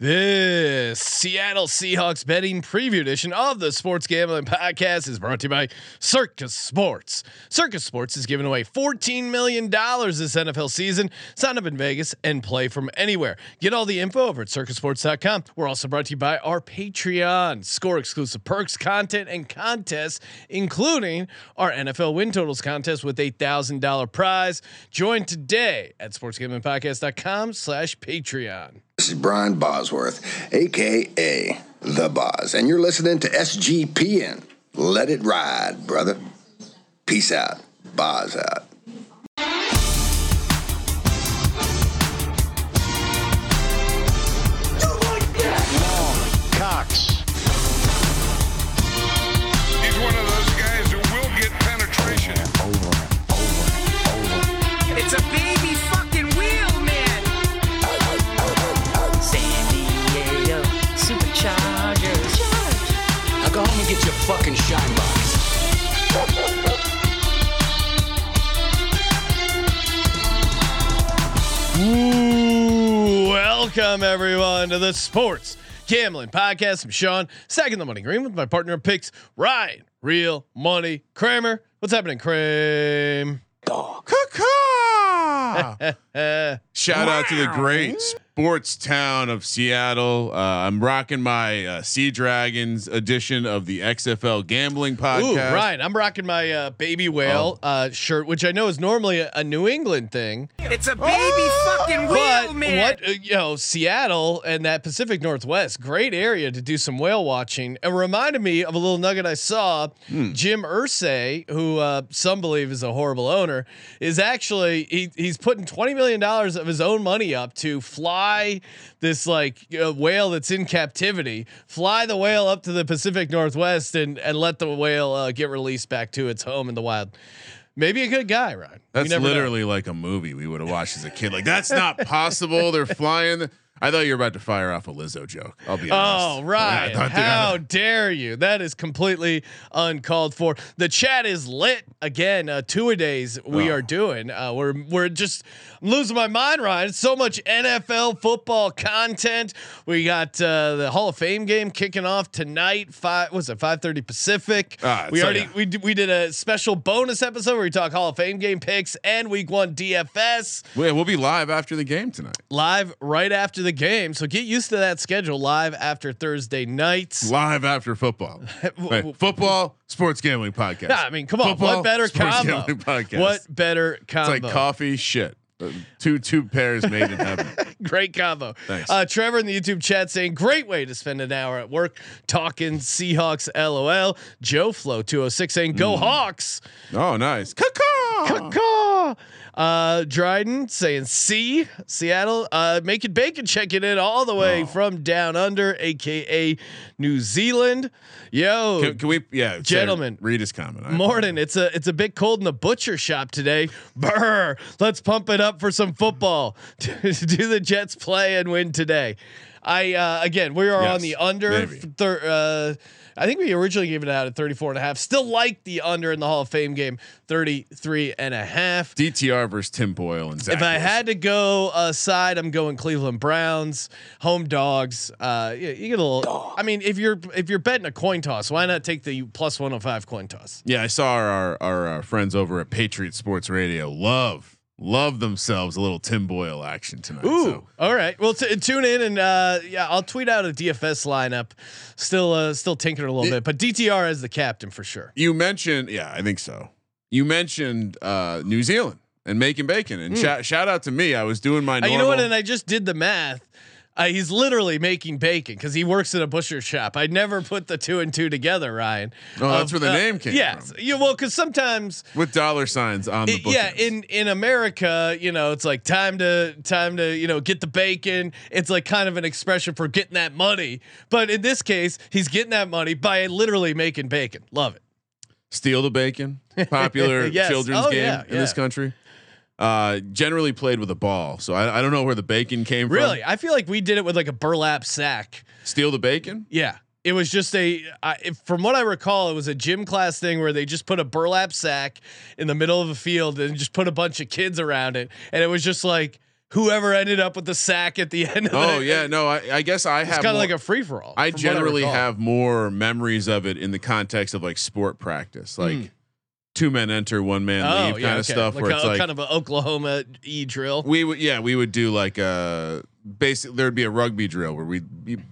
This Seattle Seahawks betting preview edition of the Sports Gambling Podcast is brought to you by Circa Sports. Circa Sports is giving away $14 million this NFL season. Sign up in Vegas and play from anywhere. Get all the info over at circasports.com. We're also brought to you by our Patreon. Score exclusive perks, content, and contests, including our NFL win totals contest with a $1,000 prize. Join today at sportsgamblingpodcast.com slash Patreon. This is Brian Bosworth, aka The Boz, and you're listening to SGPN. Let it ride, brother. Peace out. Boz out. Welcome everyone to the Sports Gambling Podcast. I'm Sean, second the money green with my partner picks, Ryan, real money Kramer. What's happening, Kramer? Shout out to the great sports town of Seattle. Uh, I'm rocking my uh, Sea Dragons edition of the XFL Gambling Ooh, Podcast. Ryan, I'm rocking my uh, baby whale uh, shirt, which I know is normally a, a New England thing. It's a baby fucking whale, But man. what uh, you know, Seattle and that Pacific Northwest, great area to do some whale watching. It reminded me of a little nugget I saw. Jim Irsay, who uh, some believe is a horrible owner, is actually he, he's putting twenty million dollars of his own money up to fly this like uh, whale that's in captivity, fly the whale up to the Pacific Northwest and and let the whale uh, get released back to its home in the wild. Maybe a good guy, Ryan. That's never know. literally like a movie we would have watched as a kid. Like that's not possible. They're flying. I thought you were about to fire off a Lizzo joke. I'll be honest. Oh, right. How dare you? That is completely uncalled for. The chat is lit again. Uh, two a days we Oh. are doing. Uh, we're we're just I'm losing my mind, Ryan. So much NFL football content. We got uh, the Hall of Fame game kicking off tonight. Five was it five thirty Pacific? Ah, we already yeah. we d- we did a special bonus episode where we talk Hall of Fame game picks and Week One DFS Wait, we'll be live after the game tonight. live right after the game. So get used to that schedule. Live after Thursday nights. Live after football. Football, sports gambling podcast. Yeah, I mean, come on. Football, what better combo? podcast. What better It's combo? like coffee, shit. Uh, two two pairs made in heaven. Great combo. Thanks. Uh, Trevor in the YouTube chat saying, great way to spend an hour at work talking Seahawks LOL. Joe Flow 206 saying, go Hmm. Hawks. Oh, nice. Caw-caw. Caw. Uh, Dryden saying C Seattle, uh, making bacon checking in all the Oh. way from down under, aka New Zealand. Yo, Can, can we? Yeah, Gentlemen, read his comment. Morning. It's a it's a bit cold in the butcher shop today. Brr. Let's pump it up for some football. Do the Jets play and win today? I uh, again, we are Yes, on the under. Thir- uh, I think we originally gave it out at 34 and a half. Still like the under in the Hall of Fame game, 33 and a half. DTR versus Tim Boyle and Zach. If I Wilson. had to go uh, side, I'm going Cleveland Browns, home dogs. Uh, you, you get a little. I mean, if you're if you're betting a coin toss, why not take the plus 105 coin toss? yeah, I saw our our, our friends over at Patriot Sports Radio love love themselves a little Tim Boyle action tonight. Ooh, so. all right. Well, t- tune in and uh, yeah, I'll tweet out a DFS lineup. Still, uh, still tinkering a little It- bit, but DTR as the captain for sure. You mentioned, yeah, I think so. You mentioned uh, New Zealand and making bacon, and shout shout out to me. I was doing my Uh, normal. you know what? And I just did the math. Uh, he's literally making bacon because he works in a butcher shop. I never put the two and two together, Ryan. Oh, that's Of, where the uh, name came yes. from. Yeah, well, because sometimes with dollar signs on the it- book. yeah in in america you know it's like time to time to you know get the bacon it's like kind of an expression for getting that money but in this case he's getting that money by literally making bacon love it Steal the Bacon, popular Yes. children's Oh, game yeah, in this country. Uh, generally played with a ball, so I, I don't know where the bacon came really from. Really, I feel like we did it with like a burlap sack Steal the bacon. yeah it was just a I, if, from what i recall it was a gym class thing where they just put a burlap sack in the middle of a field and just put a bunch of kids around it and it was just like whoever ended up with the sack at the end. of Oh yeah, no, I, I guess I it's have kind of like a free for all. I generally have more memories of it in the context of like sport practice, like two men enter, one man oh leave yeah, kind of okay. stuff. like where a, it's like kind of an Oklahoma e drill. we would, yeah, we would do like a basic. There'd be a rugby drill where we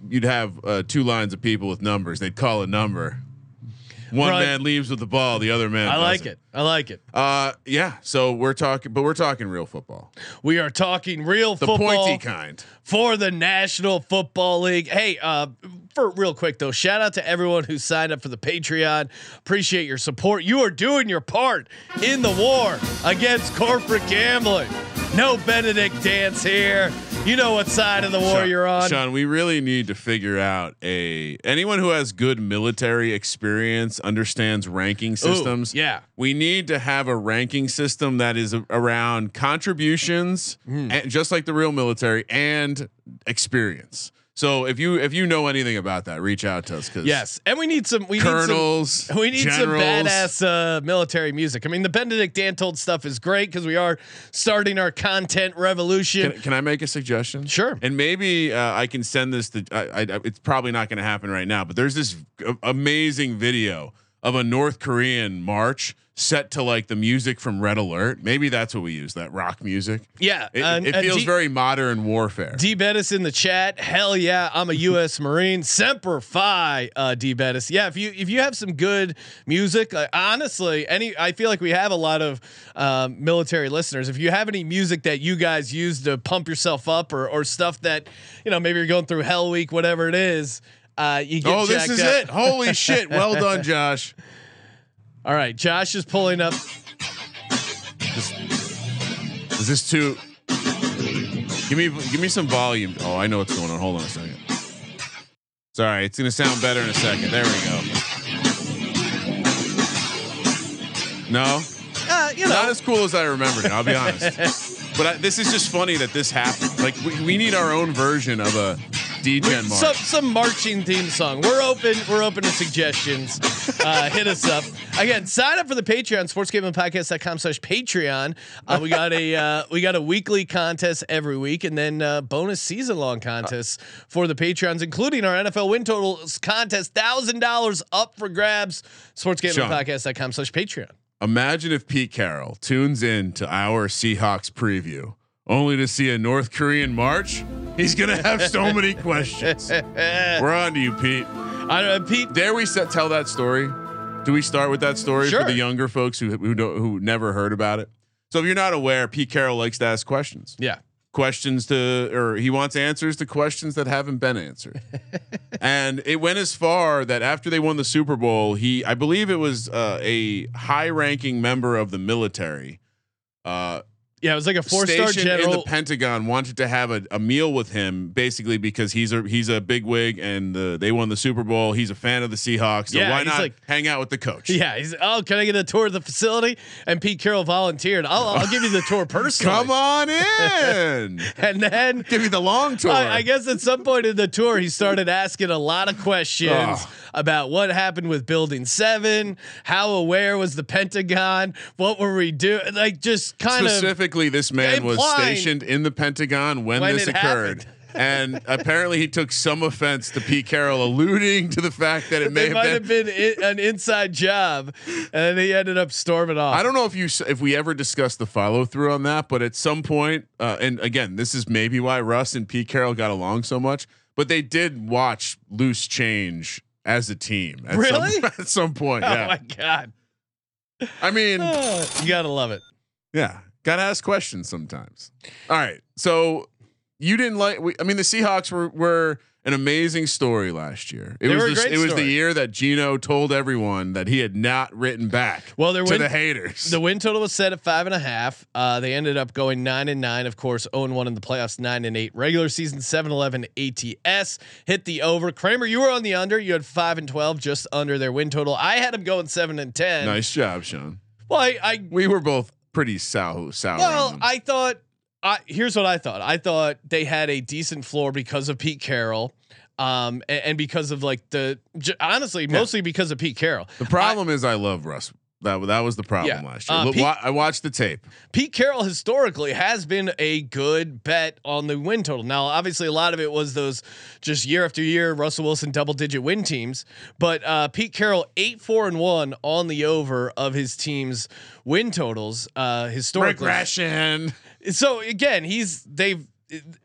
you'd have uh, two lines of people with numbers. They'd call a number. One Right. man leaves with the ball, the other man. I like doesn't. it. I like it. Uh, yeah. So we're talking, but we're talking real football, We are talking real football. the football pointy kind. for the National Football League. Hey, uh, for real quick though, shout out to everyone who signed up for the Patreon. Appreciate your support. You are doing your part in the war against corporate gambling. No Benedict dance here. You know what side of the war Sean, you're on. Sean, we really need to figure out a anyone who has good military experience understands ranking systems. yeah. We need to have a ranking system that is a- around contributions Hmm. and just like the real military and experience. So if you if you know anything about that, reach out to us cuz Yes, and we need some. We colonels, need some. We need generals. some badass uh, military music. I mean, the Benedict Dantold stuff is great because we are starting our content revolution. Can, can I make a suggestion? Sure. And maybe uh, I can send this to. I, I, it's probably not going to happen right now, but there's this amazing video of a North Korean march set to like the music from Red Alert. Maybe that's what we use. That rock music. yeah, It, it feels D- very modern warfare. D Bettis in the chat. Hell yeah, I'm a U.S. Marine. Semper Fi, uh, D Bettis. Yeah, if you if you have some good music, uh, honestly, any I feel like we have a lot of um, military listeners. If you have any music that you guys use to pump yourself up, or or stuff that you know maybe you're going through Hell Week, whatever it is. Uh, you get oh, this is up. it! Holy shit! Well done, Josh. All right, Josh is pulling up. Is this too? Give me give me some volume. Oh, I know what's going on. Hold on a second. Sorry, it's gonna sound better in a second. There we go. No, Uh, you know, not as cool as I remembered. I'll be honest. but I, this is just funny that this happened. Like we, we need our own version of a Degen march. some some marching theme song. We're open. We're open to suggestions. Uh, hit us up again. Sign up for the Patreon sportsgamblingpodcast.com slash Patreon. Uh, we got a uh, we got a weekly contest every week, and then uh, bonus season long contests for the Patreons, including our NFL win totals contest. Thousand dollars up for grabs. Sportsgamblingpodcast.com slash Patreon. Imagine if Pete Carroll tunes in to our Seahawks preview, only to see a North Korean march. He's gonna have so many questions. We're on to you, Pete. I don't Pete. Dare we set, tell that story? Do we start with that story Sure. for the younger folks who who don't, who never heard about it? So if you're not aware, Pete Carroll likes to ask questions. Yeah. Questions to, or he wants answers to questions that haven't been answered. and it went as far that after they won the Super Bowl, he, I believe it was uh, a high-ranking member of the military, uh, Yeah, it was like a four star stationed in the. Pentagon wanted to have a, a meal with him, basically because he's a he's a big wig and uh, they won the Super Bowl. He's a fan of the Seahawks, so Yeah, why not like- hang out with the coach? Yeah, he's like, oh, can I get a tour of the facility? And Pete Carroll volunteered. I'll, I'll give you the tour personally. Come on in, And then give me the long tour. I, I guess at some point in the tour, he started asking a lot of questions Oh. about what happened with Building Seven, how aware was the Pentagon, what were we doing, like just kind of Specifically, this man was stationed in the Pentagon when, when this occurred. happened. and apparently, he took some offense to Pete Carroll alluding to the fact that it may it might have been. have been i- an inside job, and he ended up storming off. I don't know if you if we ever discussed the follow through on that, but at some point, uh, and again, this is maybe why Russ and Pete Carroll got along so much. But they did watch Loose Change as a team. At Really? Some, at some point, Oh yeah. my god, I mean, you gotta love it. yeah, gotta ask questions sometimes. All right, so you didn't like. We, I mean, the Seahawks were were an amazing story last year. It They was the, it was the year that Geno told everyone that he had not written back. Well, their to win- the haters. The win total was set at five and a half. Uh, they ended up going nine and nine, of course, 0 and 1 in the playoffs, nine and eight. Regular season 7 11 ATS. Hit the over. Kramer, you were on the under. You had five and 12, just under their win total. I had them going seven and 10. nice job, Sean. Well, I, I We were both pretty sour. sour well. I thought. I, here's what I thought. I thought they had a decent floor because of Pete Carroll, um, and, and because of like the j- honestly, mostly because of Pete Carroll. the problem is I love Russ. That that was the problem Yeah. last year. Uh, Look, Pete- wa- I watched the tape. Pete Carroll historically has been a good bet on the win total. Now, obviously, a lot of it was those just year after year Russell Wilson double digit win teams. But uh, Pete Carroll eight four and one on the over of his team's win totals uh, historically. Regression. So again, he's they've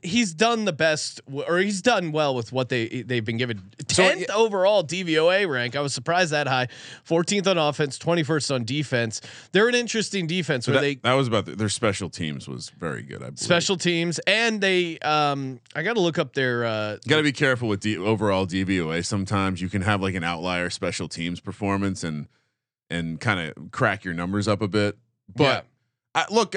he's done the best or he's done well with what they they've been given. So, Tenth overall DVOA rank. I was surprised that high. Fourteenth on offense, twenty first on defense. They're an interesting defense where That, they that was about the, their special teams was very good. I believe. special teams and they um I got to look up their uh Got to be careful with D, overall DVOA. Sometimes you can have like an outlier special teams performance and and kind of crack your numbers up a bit. But I, look,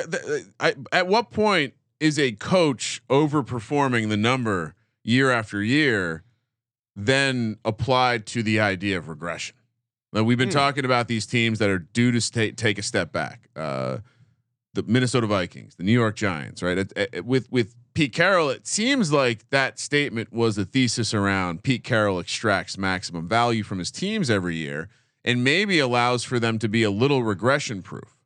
I, at what point is a coach overperforming the number year after year, then applied to the idea of regression? Like we've been Hmm. talking about these teams that are due to sta- take a step back. Uh, the Minnesota Vikings, the New York Giants, right? At- at- with with Pete Carroll, it seems like that statement was a thesis around Pete Carroll extracts maximum value from his teams every year, and maybe allows for them to be a little regression proof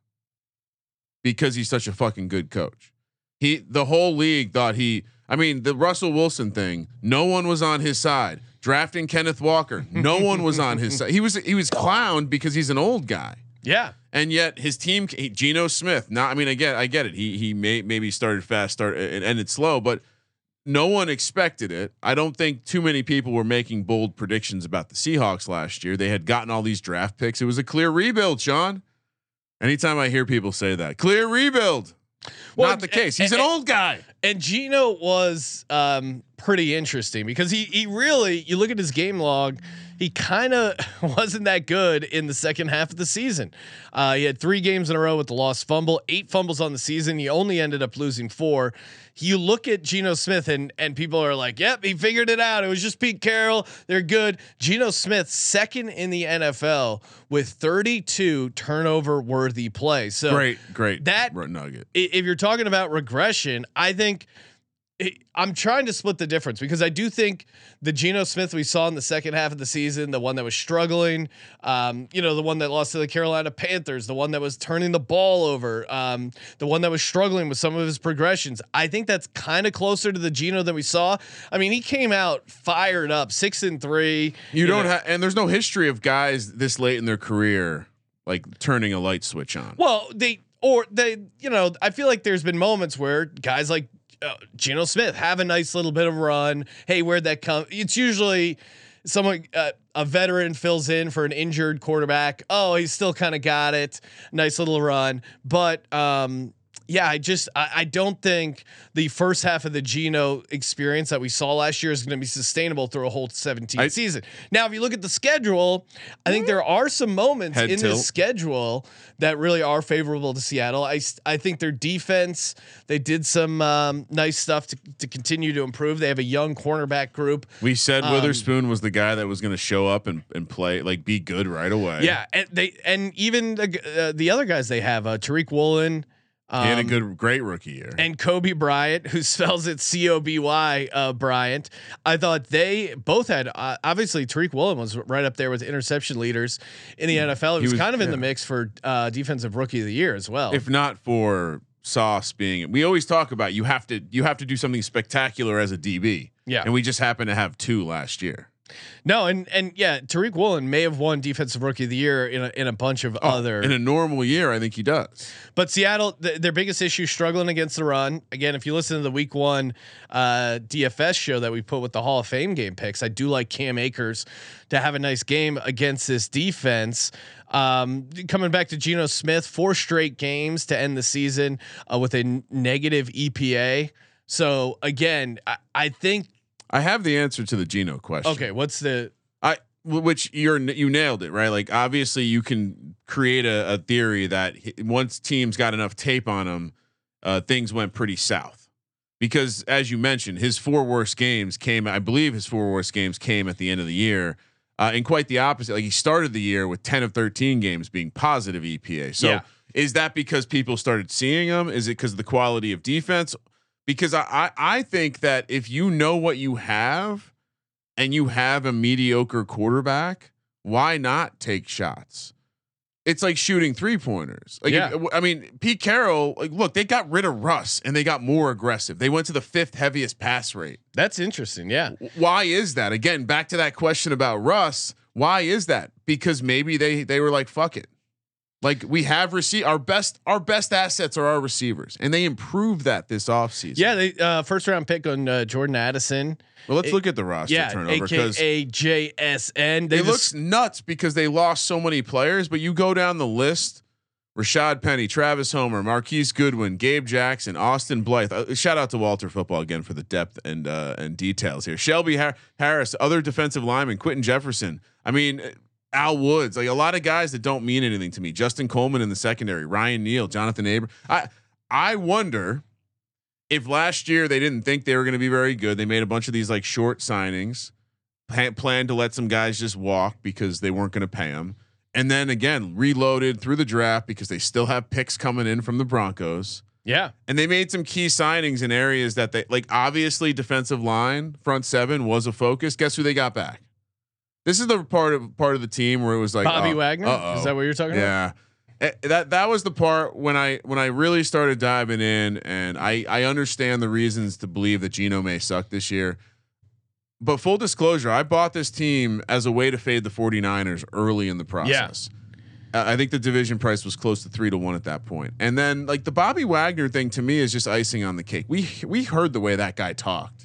because he's such a fucking good coach. He the whole league thought he. I mean, the Russell Wilson thing. No one was on his side. Drafting Kenneth Walker. No one was on his side. He was he was clowned because he's an old guy yeah. and yet his team, he, Geno Smith. Not, I mean, again, I get it. He he may maybe started fast, start and ended slow, but no one expected it. I don't think too many people were making bold predictions about the Seahawks last year. They had gotten all these draft picks. It was a clear rebuild, Sean. Anytime I hear people say that, clear rebuild. Well, Not the case. He's an old guy. And Geno was um, pretty interesting because he he really you look at his game log, he kind of wasn't that good in the second half of the season. Uh, he had three games in a row with the lost fumble, eight fumbles on the season. He only ended up losing four. You look at Geno Smith and and people are like, "Yep, he figured it out. It was just Pete Carroll. They're good." Geno Smith second in the NFL with 32 turnover worthy plays. So Great, great. that- nugget. if you're talking about regression, I think I'm trying to split the difference because I do think the Geno Smith we saw in the second half of the season, the one that was struggling, um, you know, the one that lost to the Carolina Panthers, the one that was turning the ball over, um, the one that was struggling with some of his progressions. I think that's kind of closer to the Geno that we saw. I mean, he came out fired up, six and three. You don't have, and there's no history of guys this late in their career like turning a light switch on. Well, they or they, you know, I feel like there's been moments where guys like uh, Geno Smith have a nice little bit of run. Hey, where'd that come? It's usually someone uh, a veteran fills in for an injured quarterback. Oh, he's still kind of got it. Nice little run, but um. Yeah, I just I, I don't think the first half of the Geno experience that we saw last year is going to be sustainable through a whole 17 I- season. Now, if you look at the schedule, I think there are some moments in tilt. this schedule that really are favorable to Seattle. I I think their defense, they did some um, nice stuff to, to continue to improve. They have a young cornerback group. We said Um, Witherspoon was the guy that was going to show up and, and play, like be good right away. Yeah, and they and even the, uh, the other guys they have, uh, Tariq Woolen. Um, he had a good, great rookie year. and Coby Bryant, who spells it C O B Y uh, Bryant. I thought they both had uh, obviously Tariq Woolen was right up there with interception leaders in the NFL. He was, was- kind of in the mix for uh, defensive rookie of the year as well. if not for Sauce being, we always talk about you have to you have to do something spectacular as a DB. Yeah. and we just happen to have two last year. No, and and yeah, Tariq Woolen may have won defensive rookie of the year in a, in a bunch of other. Oh, in a normal year, I think he does. But Seattle, th- their biggest issue, struggling against the run. Again, if you listen to the Week One uh, DFS show that we put with the Hall of Fame game picks, I do like Cam Akers to have a nice game against this defense. Um, coming back to Geno Smith, four straight games to end the season uh, with a n- negative EPA. So again, I, I think I have the answer to the Geno question. okay. What's the I which you're you nailed it right. Like obviously you can create a, a theory that once teams got enough tape on him, uh, things went pretty south. Because as you mentioned, his four worst games came. I believe his four worst games came at the end of the year, uh, and quite the opposite. Like he started the year with ten of thirteen games being positive EPA. So Yeah. is that because people started seeing him? Is it because of the quality of defense? Because I, I I think that if you know what you have and you have a mediocre quarterback, why not take shots? it's like shooting three pointers. Like, Yeah. if- I mean, Pete Carroll. Like, look, they got rid of Russ and they got more aggressive. They went to the fifth heaviest pass rate. That's interesting. Yeah. Why is that? Again, back to that question about Russ. Why is that? Because maybe they they were like, fuck it. Like we have received our best our best assets are our receivers, and they improved that this offseason. Yeah. They uh, first round pick on uh, Jordan Addison. Well, let's A- look at the roster Yeah. turnover because AKA JSN. They it just- looks nuts because they lost so many players. But you go down the list: Rashaad Penny, Travis Homer, Marquise Goodwin, Gabe Jackson, Austin Blythe. Uh, shout out to Walter Football again for the depth and uh, and details here. Shelby Har- Harris, other defensive lineman, Quinton Jefferson. I mean. Al Woods, like a lot of guys that don't mean anything to me. Justin Coleman in the secondary, Ryan Neal, Jonathan Aber. I I wonder if last year they didn't think they were going to be very good. They made a bunch of these like short signings, plan, planned to let some guys just walk because they weren't going to pay them, and then again reloaded through the draft because they still have picks coming in from the Broncos. yeah. And they made some key signings in areas that they like. Obviously, defensive line, front seven was a focus. Guess who they got back? This is the part of part of the team where it was like Bobby oh, Wagner. uh-oh. Is that what you're talking about? Yeah. Eh, That that was the part when I when I really started diving in and I I understand the reasons to believe that Geno may suck this year. But full disclosure, I bought this team as a way to fade the 49ers early in the process. I I think the division price was close to three to one at that point. And then like the Bobby Wagner thing to me is just icing on the cake. We we heard the way that guy talked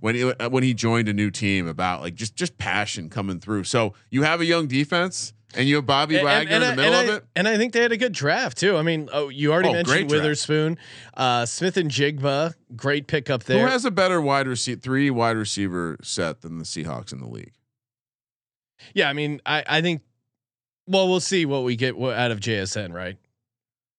when he, uh, when he joined a new team about like just just passion coming through. So you have a young defense and you have Bobby And- Wagner and in the I- middle of I- it. And I think they had a good draft too. I mean, oh, you already Oh, mentioned. Witherspoon, uh, Smith-Njigba, great pickup there. Who has a better wide receiver three wide receiver set than the Seahawks in the league? yeah, I mean, I I think. Well, we'll see what we get out of JSN, right?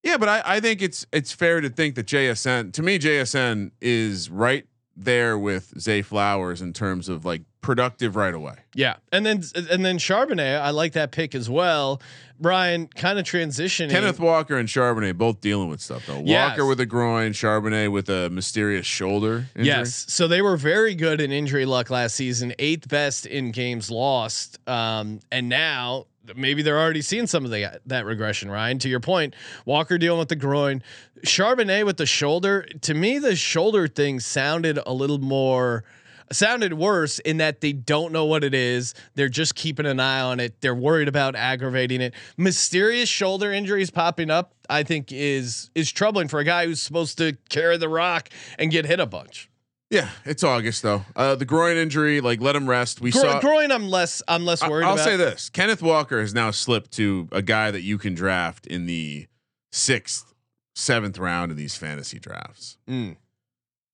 Yeah, but I, I think it's it's fair to think that JSN to me JSN is right there with Zay Flowers in terms of like productive right away. Yeah, and then and then Charbonnet, I like that pick as well. Brian, kind of transitioning. Kenneth Walker and Charbonnet both dealing with stuff though. Yes. Walker with a groin, Charbonnet with a mysterious shoulder. Injury. Yes. So they were very good in injury luck last season, eighth best in games lost. Um, and now maybe they're already seeing some of the, that regression, Ryan. To your point, Walker dealing with the groin, Charbonnet with the shoulder. To me, the shoulder thing sounded a little more sounded worse in that they don't know what it is. They're just keeping an eye on it. They're worried about aggravating it. Mysterious shoulder injuries popping up, I think is is troubling for a guy who's supposed to carry the rock and get hit a bunch. Yeah, it's August though. Uh, the groin injury, like let him rest. We Gro- saw. groin, I'm less I'm less I- worried I'll about. say this: Kenneth Walker has now slipped to a guy that you can draft in the sixth, seventh round of these fantasy drafts. Mm.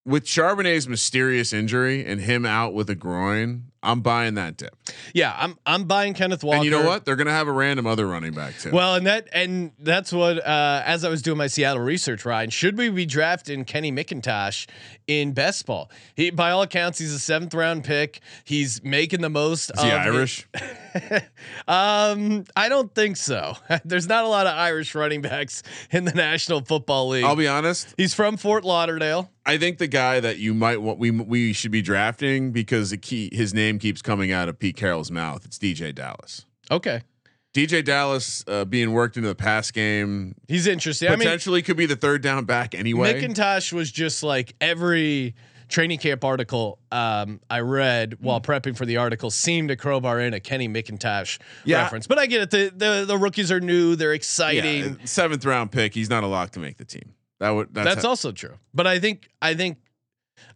With Charbonnet's mysterious injury and him out with a groin, I'm buying that dip. Yeah, I'm I'm buying Kenneth Walker. And you know what? They're gonna have a random other running back too. Well, and that and that's what uh, as I was doing my Seattle research, Ryan, should we be drafting Kenny McIntosh in best ball? He, by all accounts, he's a seventh round pick. He's making the most. is he of Irish? um, I don't think so. There's not a lot of Irish running backs in the National Football League. I'll be honest. He's from Fort Lauderdale. I think the guy that you might want we we should be drafting because the key his name keeps coming out of Pete Carroll's mouth. It's DeeJay Dallas. Okay, DeeJay Dallas uh, being worked into the pass game he's interesting. I mean, potentially could be the third down back anyway. McIntosh was just like every training camp article um, I read while prepping for the article seemed to crowbar in a Kenny McIntosh Yeah. reference. But I get it. The, the the rookies are new. They're exciting. yeah, seventh round pick. He's not a lock to make the team. That would that's, That's how- also true. But I think I think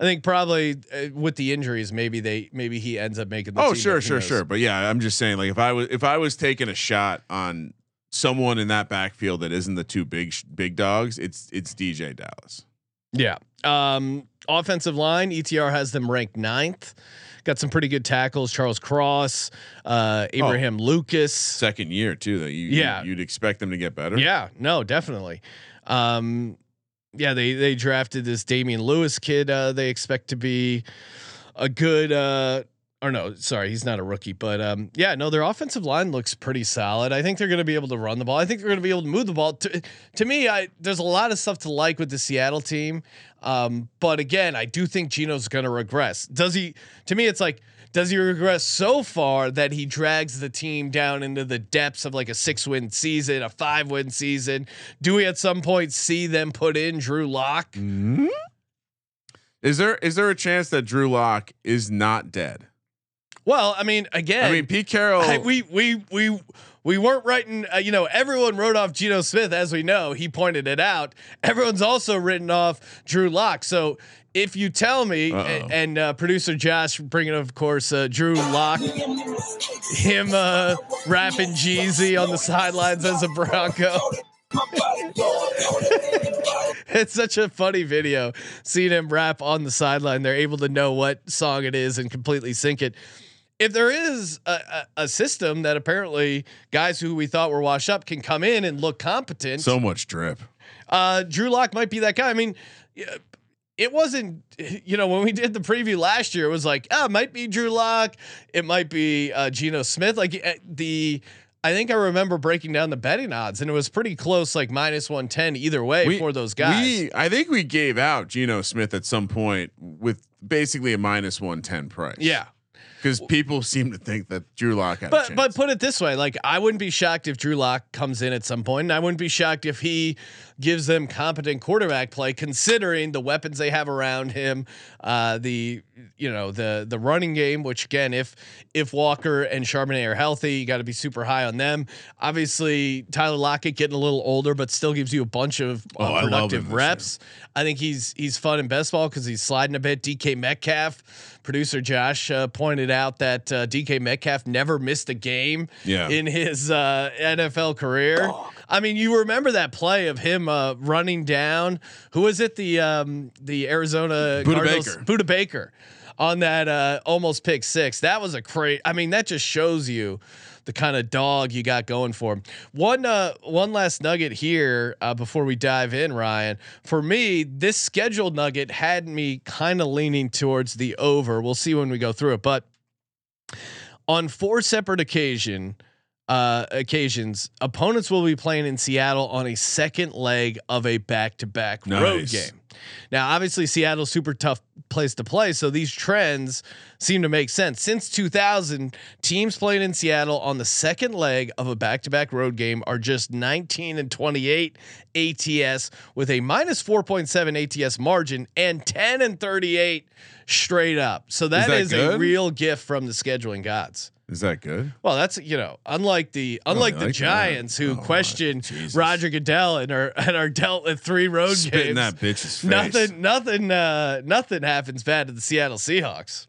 I think probably uh, with the injuries, maybe they maybe he ends up making. the Oh team, sure, sure, knows? sure. But yeah, I'm just saying like if I was if I was taking a shot on someone in that backfield that isn't the two big big dogs, it's it's DeeJay Dallas. Yeah. Um, offensive line, ETR has them ranked ninth. Got some pretty good tackles. Charles Cross, uh, Abraham Lucas. Second year too. That you Yeah. you, would expect them to get better. Yeah, no, definitely. Um, yeah, they they drafted this Damien Lewis kid. Uh, they expect to be a good uh, or no, sorry, he's not a rookie, but um, yeah, no, their offensive line looks pretty solid. I think they're going to be able to run the ball. I think they're going to be able to move the ball. To, to me, I there's a lot of stuff to like with the Seattle team, um, but again, I do think Geno's going to regress. Does he? To me, it's like. Does he regress so far that he drags the team down into the depths of like a six win season, a five win season? Do we at some point see them put in Drew Lock? Is there is there a chance that Drew Lock is not dead? Well, I mean, again, I mean, Pete Carroll. I- we we we we weren't writing. Uh, you know, everyone wrote off Geno Smith, as we know. He pointed it out. Everyone's also written off Drew Lock. So if you tell me, Uh-oh. and uh, producer Josh bringing, of course, uh, Drew Lock, him uh, rapping Jeezy on the sidelines as a Bronco. it's such a funny video seeing him rap on the sideline. They're able to know what song it is and completely sync it. If there is a, a, a system that apparently guys who we thought were washed up can come in and look competent, so much drip. uh, Drew Lock might be that guy. I mean, yeah, it wasn't, you know, when we did the preview last year, it was like, oh, it might be Drew Lock, it might be uh, Geno Smith. Like uh, the, I think I remember breaking down the betting odds, and it was pretty close, like minus one ten either way for those guys. We, I think we gave out Geno Smith at some point with basically a minus one ten price. yeah, because people seem to think that Drew Lock But but put it this way, like I wouldn't be shocked if Drew Lock comes in at some point, and I wouldn't be shocked if he gives them competent quarterback play, considering the weapons they have around him, uh, the you know the the running game. Which again, if if Walker and Charbonnet are healthy, you got to be super high on them. Obviously, Tyler Lockett getting a little older, but still gives you a bunch of uh, Oh, I love him productive this reps. I think he's he's fun in best ball because he's sliding a bit. DK Metcalf, producer Josh uh, pointed out that uh, DK Metcalf never missed a game Yeah. in his uh, NFL career. I mean, you remember that play of him uh, running down. Who was it? The um, the Arizona Budda Cardinals- Baker. Budda Baker on that uh, almost pick six. That was a great. I mean, that just shows you the kind of dog you got going for him. One uh, one last nugget here uh, before we dive in, Ryan. For me, this scheduled nugget had me kind of leaning towards the over. We'll see when we go through it, but on four separate occasion uh, occasions, opponents will be playing in Seattle on a second leg of a back-to-back road game. Now, obviously, Seattle's super tough place to play, so these trends seem to make sense. Since 2000, teams playing in Seattle on the second leg of a back-to-back road game are just 19 and 28 ATS with a minus 4.7 ATS margin and 10 and 38 straight up. So that that is a real gift from the scheduling gods. Is that good? Well, that's you know, unlike the unlike I the like that. Giants who Oh, question Roger Goodell and are and are dealt with three road Spit in games. that bitch's face. nothing, nothing, uh, nothing happens bad to the Seattle Seahawks.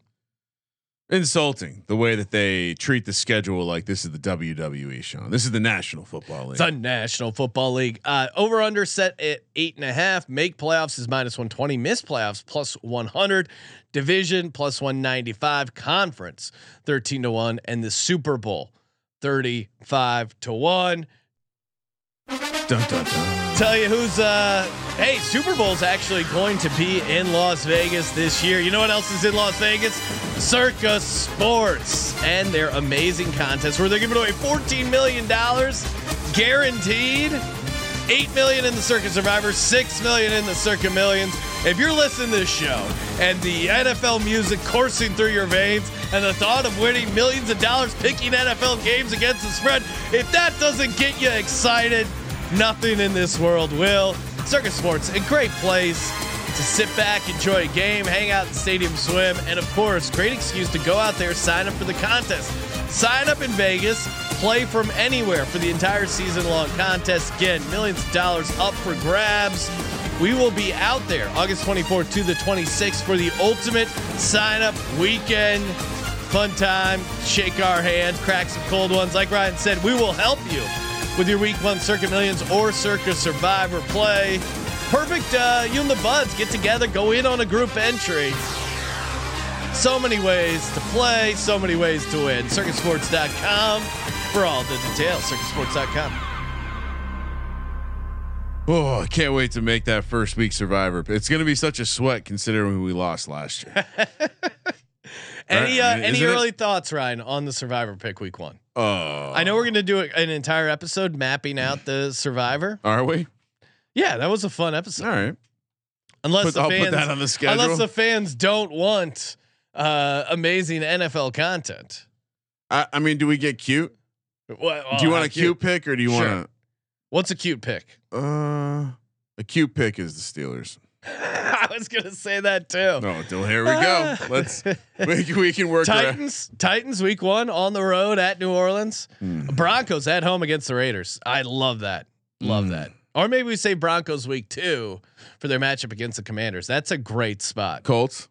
Insulting the way that they treat the schedule like this is the WWE, Sean. This is the National Football League. It's a National Football League. Uh, over under set at eight and a half. Make playoffs is minus one twenty. Miss playoffs plus one hundred. Division plus one ninety five. Conference thirteen to one, and the Super Bowl thirty five to one. Dun, dun, dun. Tell you who's uh hey, Super Bowl's actually going to be in Las Vegas this year. You know what else is in Las Vegas? Circa Sports and their amazing contest where they're giving away 14 million dollars guaranteed. 8 million in the Circa Survivor, 6 million in the Circa Millions. If you're listening to this show and the NFL music coursing through your veins and the thought of winning millions of dollars picking NFL games against the spread, if that doesn't get you excited, nothing in this world will. Circa Sports, a great place to sit back, enjoy a game, hang out in the Stadium Swim, and of course, great excuse to go out there, sign up for the contest. Sign up in Vegas, play from anywhere for the entire season long contest. Again, millions of dollars up for grabs. We will be out there August 24th to the 26th for the ultimate sign up weekend. Fun time, shake our hands, crack some cold ones. Like Ryan said, we will help you with your week one Circa Millions or Circa Survivor play. Perfect, uh, you and the buds get together, go in on a group entry. So many ways to play, so many ways to win. Circasports.com for all the details. Circasports.com. Oh, I can't wait to make that first week Survivor. It's going to be such a sweat considering we lost last year. Any uh, mean, any isn't it- early thoughts, Ryan, on the Survivor pick week one? Oh, I know we're gonna do an entire episode mapping out the Survivor. Are we? Yeah, that was a fun episode. All right. Unless Put- the I'll fans, put that on the schedule. unless the fans don't want uh, amazing NFL content. I, I mean, do we get cute? Well, do you want a cute pick or do you Sure. want What's a cute pick? Uh, a cute pick is the Steelers. I was gonna say that too. No, till here we go. Let's we, can- we can work. around- Titans, Titans, week one on the road at New Orleans. Hmm. Broncos at home against the Raiders. I love that. Love Hmm. that. Or maybe we say Broncos week two for their matchup against the Commanders. That's a great spot. Colts.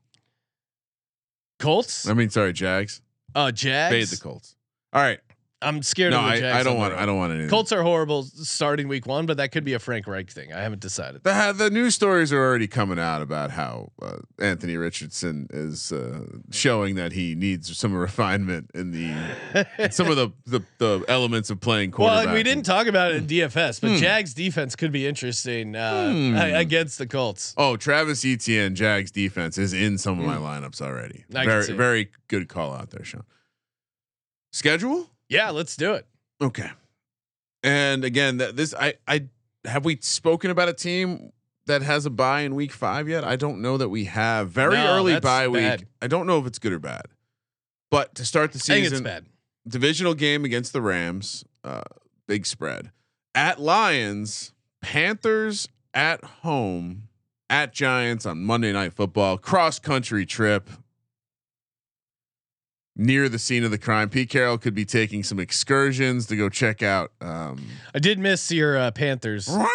Colts. I mean, sorry, Jags. Oh, Jags. Fade the Colts. All right. I'm scared No, of the I, Jags. I don't want. I don't want anything. Colts are horrible starting week one, but that could be a Frank Reich thing. I haven't decided. The ha- the news stories are already coming out about how uh, Anthony Richardson is uh, showing that he needs some refinement in the some of the, the the elements of playing Well, quarterback. and we didn't talk about it in DFS, Hmm. but Jags defense could be interesting uh, a- against the Colts. Oh, Travis Etienne, Jags defense is in some of my lineups already. Hmm. I very very good call out there, Sean. Schedule? Yeah, let's do it. Okay. And again, that this I I have we spoken about a team that has a buy in week five yet? I don't know that we have. Very No, early bye week. bad. I don't know if it's good or bad. But to start the I think it's season, bad. divisional game against the Rams, uh, big spread. At Lions, Panthers at home, at Giants on Monday Night Football, cross country trip near the scene of the crime. Pete Carroll could be taking some excursions to go check out. Um, I did miss your uh, Panthers. I'll,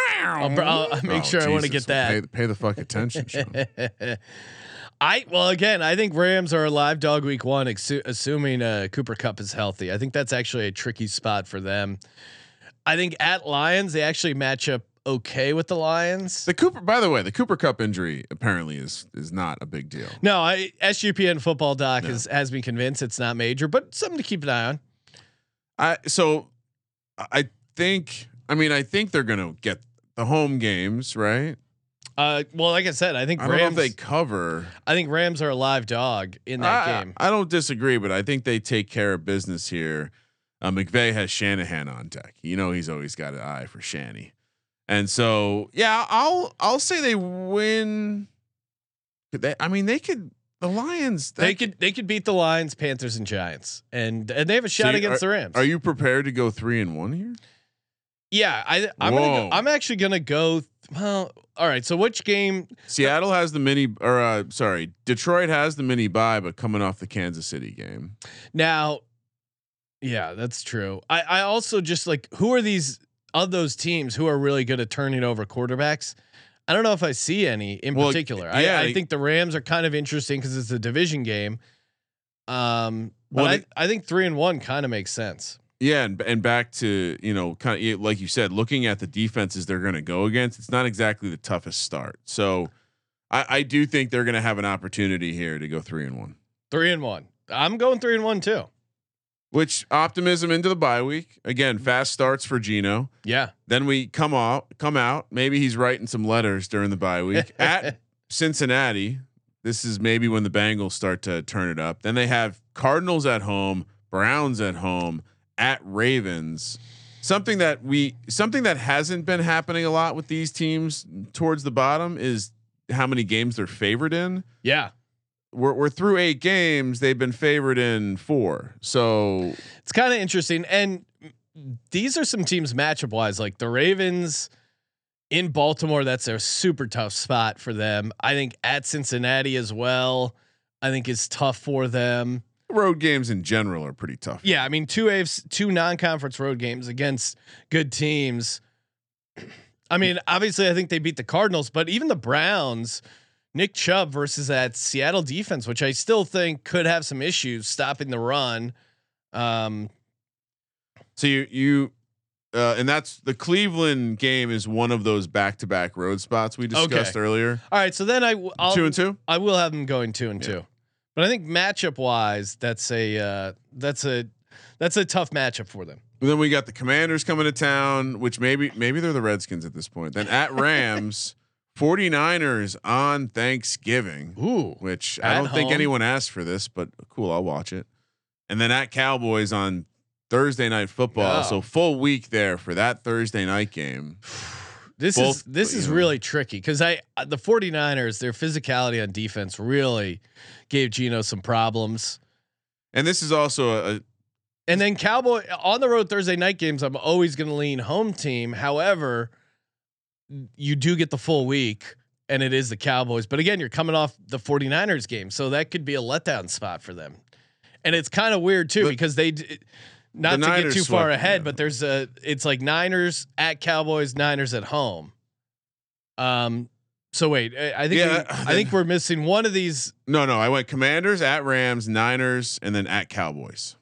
I'll- I'll make Oh, sure I want to get that. Pay, pay the fuck attention. I well again, I think Rams are alive dog week one, exu- assuming uh, Cooper Kupp is healthy. I think that's actually a tricky spot for them. I think at Lions they actually match up okay with the Lions. the Cooper, by the way, the Cooper Kupp injury apparently is is not a big deal. No, I SGPN football doc has has been convinced it's not major, but something to keep an eye on. I so I think I mean I think they're gonna get the home games right. Uh, well, like I said, I think I don't Rams. they cover I think Rams are a live dog in that I, game. I don't disagree, but I think they take care of business here. Uh, McVay has Shanahan on deck. You know he's always got an eye for Shanny, and so yeah, I'll I'll say they win. They, I mean, they could. The Lions. they that- could they could beat the Lions, Panthers, and Giants, and and they have a shot against the Rams. Are you prepared to go three and one here? Yeah, I I'm gonna go, I'm actually gonna go. Well, all right. So which game? Seattle has the mini, or uh, sorry, Detroit has the mini bye, but coming off the Kansas City game. Now, yeah, that's true. I I also just like who are these of those teams who are really good at turning over quarterbacks. I don't know if I see any in Well, particular. yeah, I, I think the Rams are kind of interesting because it's a division game. Um, but Well, I I think three and one kind of makes sense. Yeah, and and back to you know, kind of like you said, looking at the defenses they're going to go against, it's not exactly the toughest start. So, I, I do think they're going to have an opportunity here to go three and one. Three and one. I'm going three and one too. Which optimism into the bye week again? Fast starts for Geno. Yeah. Then we come out, come out. Maybe he's writing some letters during the bye week at Cincinnati. This is maybe when the Bengals start to turn it up. Then they have Cardinals at home, Browns at home, at Ravens. Something that we something that hasn't been happening a lot with these teams towards the bottom is how many games they're favored in. Yeah. We're we're through eight games. They've been favored in four. So It's kind of interesting. And these are some teams matchup wise, like the Ravens in Baltimore. That's a super tough spot for them. I think at Cincinnati as well. I think is tough for them. road games in general are pretty tough. Yeah, I mean two AFC, two non-conference road games against good teams. I mean, obviously, I think they beat the Cardinals, but even the Browns, Nick Chubb versus that Seattle defense, which I still think could have some issues stopping the run. Um, So you you uh, and that's the Cleveland game is one of those back to back road spots we discussed Okay. earlier. all right, so then I w- I'll, two and two. I will have them going two and Yeah. two, but I think matchup wise, that's a uh, that's a that's a tough matchup for them. And then we got the Commanders coming to town, which maybe maybe they're the Redskins at this point. Then at Rams, 49ers on Thanksgiving, Ooh, which I don't think anyone asked for this, but cool, I'll watch it. And then at Cowboys on Thursday night football. Yeah. So full week there for that Thursday night game. this both- is this is know. really tricky because I uh, the 49ers their physicality on defense really gave Geno some problems. And this is also a, a And then Cowboy on the road Thursday night games, I'm always going to lean home team. However, you do get the full week and it is the Cowboys. But again, you're coming off the 49ers game. So that could be a letdown spot for them. And it's kind of weird too The- because they d- not the to get Niners too far swept ahead, them. but there's a it's like Niners at Cowboys, Niners at home. Um so wait, I I think Yeah, we- I think we're missing one of these no, no. I went Commanders at Rams, Niners, and then at Cowboys.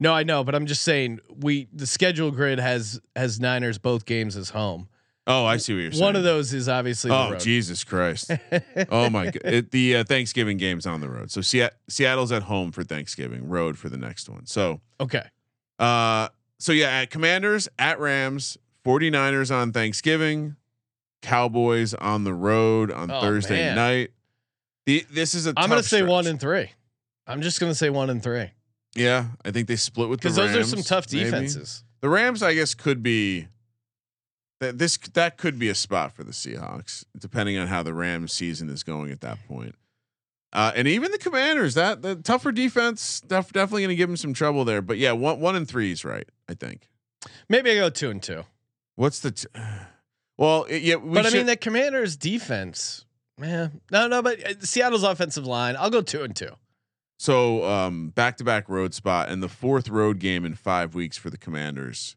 No, I know, but I'm just saying we the schedule grid has has Niners both games as home. Oh, I see what you're saying. One of those is obviously the Oh. Jesus Christ! oh my god! It, the uh, Thanksgiving game's on the road, so Se- Seattle's at home for Thanksgiving, road for the next one. So, Okay. uh, so yeah, at Commanders, at Rams, 49ers on Thanksgiving, Cowboys on the road on Oh, Thursday man. night. The this is a. I'm gonna say one stretch. and three. I'm just gonna say one and three yeah. I think they split with the because those are some tough maybe. defenses. The Rams, I guess, could be that this that could be a spot for the Seahawks, depending on how the Rams season is going at that point. Uh, and even the Commanders, that the tougher defense, def- definitely going to give them some trouble there. But yeah, one one and three is right. I think. Maybe I go two and two. What's the? T- well, it- yeah, we but I mean, the Commanders' defense, man. No, no, but uh, Seattle's offensive line. I'll go two and two. So um, back-to-back road spot and the fourth road game in five weeks for the Commanders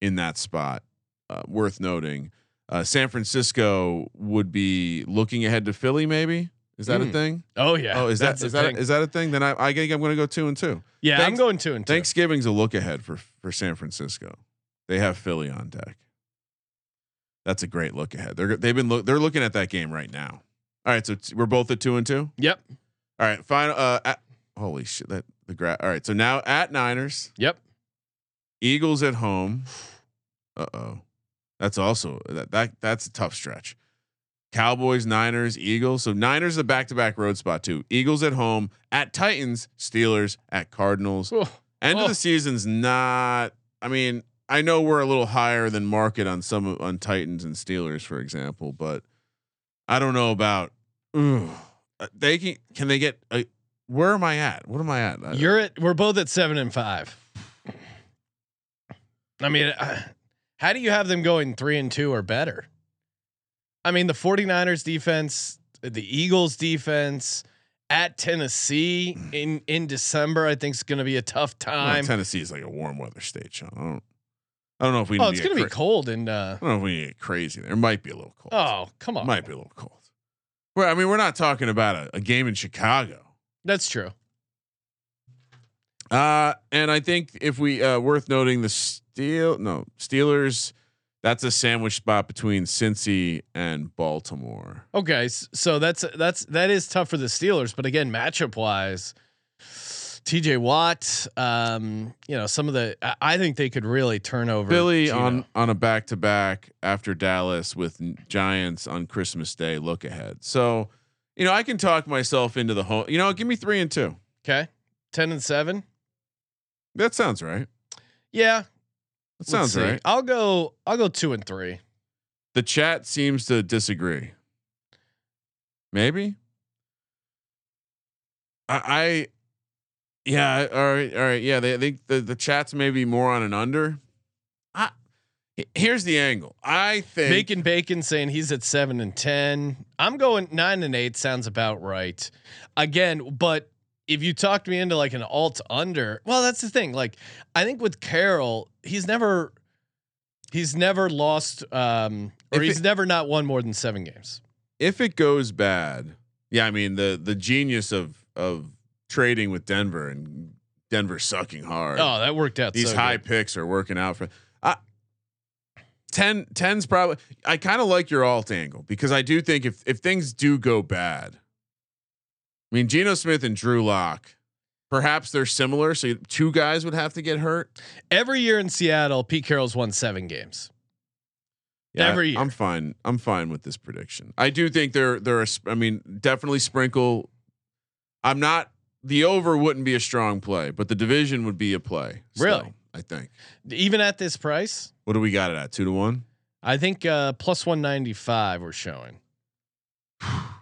in that spot. Uh, worth noting, uh, San Francisco would be looking ahead to Philly. Maybe is that a Mm. thing? Oh yeah. oh, is that that's is a that thing. is that a thing? Then I, I think I'm going to go two and two. yeah, I'm going two and two. Thanksgiving's a look ahead for for San Francisco. They have Philly on deck. That's a great look ahead. They're they've been look, they're looking at that game right now. All right, so it's, we're both at two and two. Yep. All right, final. Uh, at, holy shit! That the gra- All right, so now at Niners, Yep. Eagles at home. Uh oh, that's also that that that's a tough stretch. Cowboys, Niners, Eagles. So Niners a back to back road spot too. Eagles at home, at Titans, Steelers, at Cardinals. Oh, End of Oh. the season's not. I mean, I know we're a little higher than market on some on Titans and Steelers, for example, but I don't know about. Ugh. Uh, They can can they get? Where am I at? What am I at? I- You're at. We're both at seven and five. I mean, uh, how do you have them going three and two or better? I mean, the 49ers defense, the Eagles defense at Tennessee in in December, I think is going to be a tough Well, time. Tennessee is like a warm weather state, Sean. I don't. I don't know if we. oh, need it's going to get be cold and. Uh, I don't know if we need to get crazy. There it might be a little cold. oh, come on. might be a little cold. Well, I mean, we're not talking about a, a game in Chicago. That's true. Uh, and I think if we uh, worth noting the Steel no Steelers, that's a sandwich spot between Cincy and Baltimore. Okay, so that's that's that is tough for the Steelers, but again, matchup wise, T.J. Watt, um, you know, some of the I- I think they could really turn over Philly Geno. on on a back to back after Dallas with Giants on Christmas Day. Look ahead. So, you know, I can talk myself into the home. You know, give me three and two. okay, ten and seven. That sounds right. Yeah, That sounds see. right. I'll go. I'll go two and three. The chat seems to disagree. Maybe. I, I yeah, all right, all right. Yeah, they think the, the chat's maybe more on an under. I here's the angle. I think Bacon Bacon saying he's at seven and ten. I'm going nine and eight. Sounds about right. Again, but if you talked me into like an alt under, well, that's the thing. Like I think with Carroll, he's never he's never lost um or If he's it- never not won more than seven games. if it goes bad, yeah, I mean the the genius of of trading with Denver and Denver sucking hard. Oh, that worked out. these so high good. picks are working out for uh, 10 10's probably I kind of like your alt angle because I do think if if things do go bad I mean Geno Smith and Drew Lock perhaps they're similar so two guys would have to get hurt Every year in Seattle, Pete Carroll's won seven games. Yeah, Every year. I'm fine. I'm fine with this prediction. I do think there there are. sp- I mean, definitely sprinkle. I'm not. The over wouldn't be a strong play, but the division would be a play. Really? I think. Even at this price, What do we got it at? Two to one. I think uh, plus one ninety five we're showing.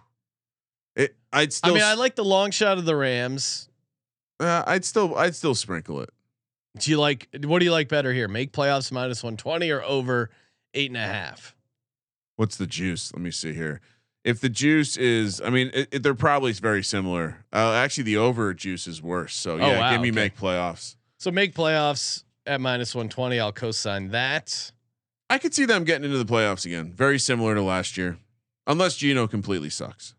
I'd still. I mean, I like the long shot of the Rams. Uh, I'd still. I'd still sprinkle it. Do you like? What do you like better here? Make playoffs minus one twenty or over eight and a half? What's the juice? Let me see here. If the juice is, I mean, it, it- they're probably very similar. Uh, actually, the over juice is worse. So yeah, Oh, wow, give me okay. make playoffs. So make playoffs at minus one twenty. I'll co-sign that. I could see them getting into the playoffs again. Very similar to last year, unless Geno completely sucks.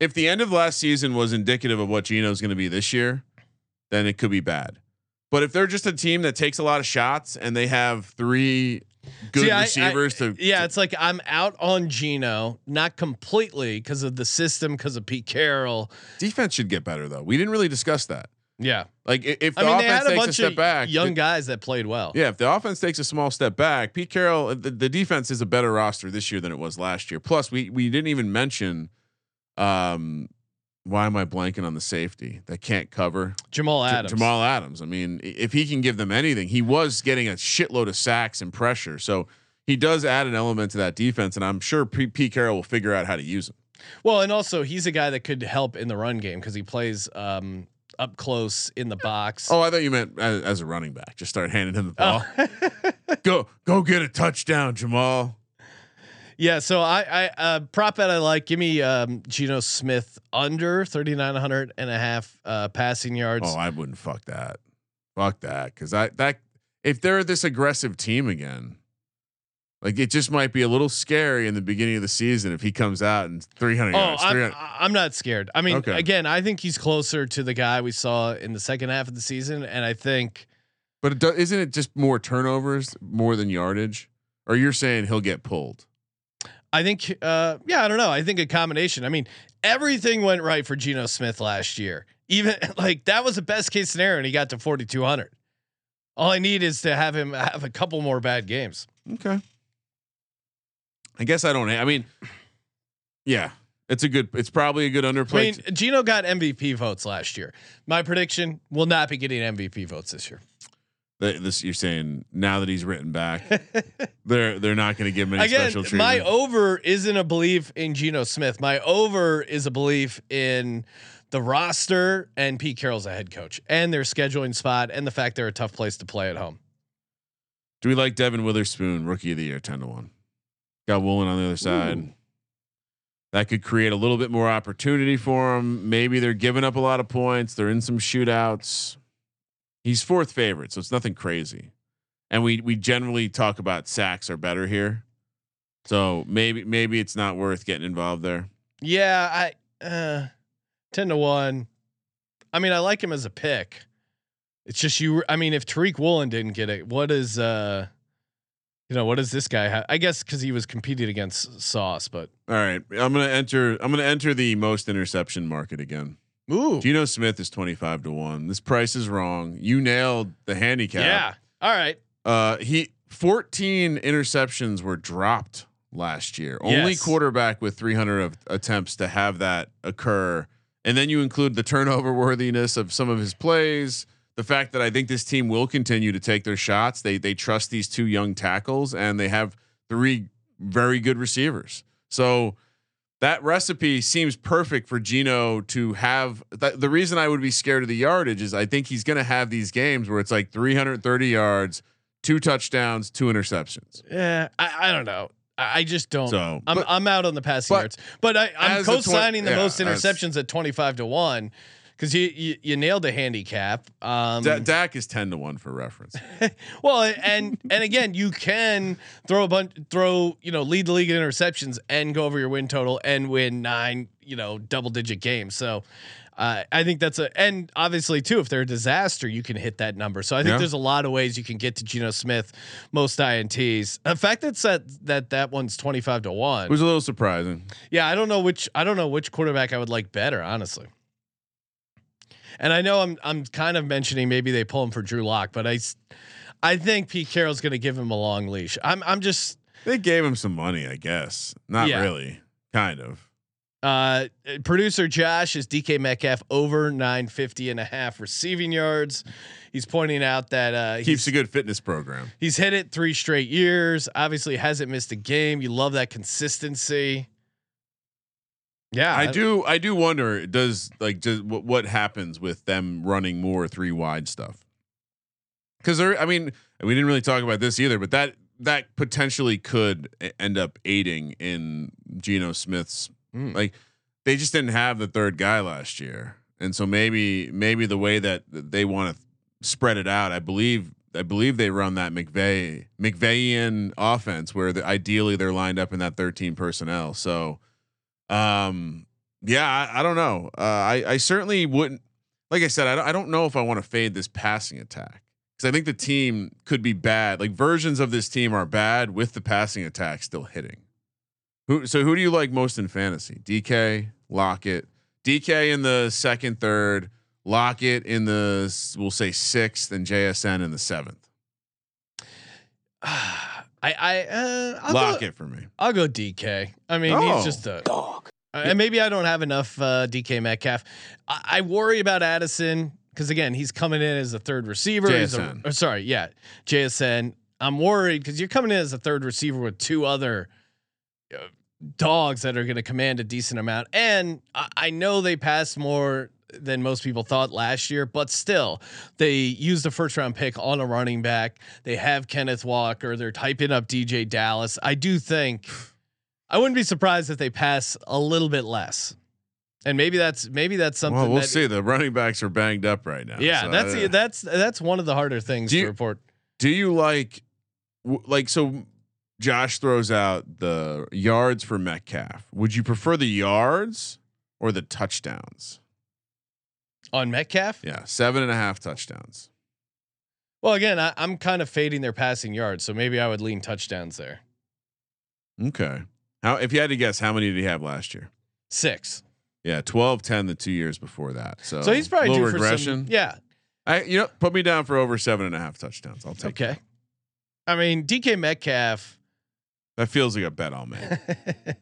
If the end of last season was indicative of what Geno's going to be this year, then it could be bad. But if they're just a team that takes a lot of shots and they have three good See, I- I- receivers to, Yeah, to- it's like I'm out on Geno, not completely because of the system, because of Pete Carroll. defense should get better though. We didn't really discuss that. Yeah, Like if the I mean they offense had a takes a step of back, young it- guys that played well. Yeah, if the offense takes a small step back, Pete Carroll, the, the defense is a better roster this year than it was last year. Plus, we we didn't even mention, um, why am I blanking on the safety that can't cover Jamal J- Adams. Jamal Adams? I mean, if he can give them anything, he was getting a shitload of sacks and pressure, so he does add an element to that defense, and I'm sure P- Pete Carroll will figure out how to use him. Well, and also he's a guy that could help in the run game because he plays um, up close in the box. Oh, I thought you meant as, as a running back. Just start handing him the ball. Oh. go go get a touchdown, Jamal. Yeah, so I, I uh, prop bet I like. Give me um, Geno Smith under 3,900 and a half uh, passing yards. Oh, I wouldn't fuck that. Fuck that. Cause I that if they're this aggressive team again, like it just might be a little scary in the beginning of the season if he comes out and 300 Oh, yards. I'm, 300 I'm not scared. I mean, Okay. again, I think he's closer to the guy we saw in the second half of the season, and I think but it do, isn't it just more turnovers more than yardage? Or you're saying he'll get pulled? I think, uh, yeah, I don't know. I think a combination. I mean, everything went right for Geno Smith last year. Even like that was the best case scenario, and he got to 4,200. All I need is to have him have a couple more bad games. Okay. I guess I don't. I mean, yeah, it's a good. It's probably a good underplay. I mean, Geno got MVP votes last year. My prediction will not be getting MVP votes this year. Th- this you're saying now that he's written back, they're they're not going to give him any Again, special treatment. my over isn't a belief in Geno Smith. My over is a belief in the roster and Pete Carroll's a head coach and their scheduling spot and the fact they're a tough place to play at home. Do we like Devon Witherspoon, rookie of the year, ten to one? Got Woolen on the other side. That could create a little bit more opportunity for him. Maybe they're giving up a lot of points. They're in some shootouts. He's fourth favorite, so it's nothing crazy. And we we generally talk about sacks are better here. So maybe maybe it's not worth getting involved there. Yeah, I uh, ten to one. I mean, I like him as a pick. It's just you. I mean, if Tariq Woolen didn't get it, what is uh, you know, what does this guy have? I guess because he was competing against Sauce, but All right, I'm gonna enter. I'm gonna enter the most interception market again. Ooh, Geno Smith is 25 to one. This price is wrong. You nailed the handicap. yeah. All right. Uh, he 14 interceptions were dropped last year. Only quarterback with 300 of attempts to have that occur. And then you include the turnover worthiness of some of his plays. The fact that I think this team will continue to take their shots. They they trust these two young tackles and they have three very good receivers. So that recipe seems perfect for Geno to have. Th- the reason I would be scared of the yardage is I think he's going to have these games where it's like 330 yards, two touchdowns, two interceptions. Yeah, I, I don't know. I, I just don't. So, I'm but- I'm out on the passing but yards, but I, I'm as a twen- co-signing the yeah, most interceptions at 25 to one because you, you you nailed the handicap. Um, Da- Dak is 10 to 1 for reference. well, and and again, you can throw a bunch, throw you know, lead the league in interceptions and go over your win total and win nine, you know, double digit games. So. Uh, I think that's a, and obviously too, if they're a disaster, you can hit that number. So I think Yeah. there's a lot of ways you can get to Geno Smith, most ints. The fact that's that that that one's twenty five to one. It was a little surprising. Yeah, I don't know which I don't know which quarterback I would like better, honestly. And I know I'm I'm kind of mentioning maybe they pull him for Drew Lock, but I I think Pete Carroll's going to give him a long leash. I'm I'm just They gave him some money, I guess. Not Yeah. really. Kind of. Uh, producer Josh is DK Metcalf over 950 and a half receiving yards. He's pointing out that uh, Keeps a good fitness program. he's hit it three straight years. Obviously, hasn't missed a game. You love that consistency. Yeah, I do. I do wonder. Does like just what, what happens with them running more three wide stuff? Because there, I mean, we didn't really talk about this either, but that that potentially could end up aiding in Geno Smith's Mm. like they just didn't have the third guy last year, and so maybe maybe the way that they want to spread it out, I believe. I believe they run that McVay McVayian offense where the, ideally they're lined up in that 13 personnel. So, um, yeah, I, I don't know. Uh, I I certainly wouldn't. Like I said, I don't, I don't know if I want to fade this passing attack because I think the team could be bad. Like versions of this team are bad with the passing attack still hitting. Who so who do you like most in fantasy? DK, Lockett, DK in the second, third, Lockett in the we'll say sixth, and JSN in the seventh. I I uh, I'll Lock go, it for me. I'll go DK. I mean, Oh. he's just a dog. and maybe I don't have enough uh, DK Metcalf. I, I worry about Addison because again, he's coming in as a third receiver. He's a- or sorry, yeah, JSN. I'm worried because you're coming in as a third receiver with two other uh, dogs that are going to command a decent amount. And I, I know they pass more than most people thought last year, but still, they used a first round pick on a running back. They have Kenneth Walker. They're typing up DeeJay Dallas. I do think I wouldn't be surprised if they pass a little bit less. And maybe that's maybe that's something. Well, we'll that, see. The running backs are banged up right now. Yeah, so, that's uh, that's that's one of the harder things to report. Do you like, like, so Josh throws out the yards for Metcalf. Would you prefer the yards or the touchdowns? On Metcalf? Yeah, seven and a half touchdowns. Well, again, I, I'm kind of fading their passing yards, so maybe I would lean touchdowns there. Okay. How, if you had to guess, how many did he have last year? Six. Yeah, 12, 10 the two years before that. So, So he's probably due little for regression. some. Yeah. I, you know, put me down for over seven and a half touchdowns. I'll take Okay. it. I mean, DK Metcalf. That feels like a bet I'll make.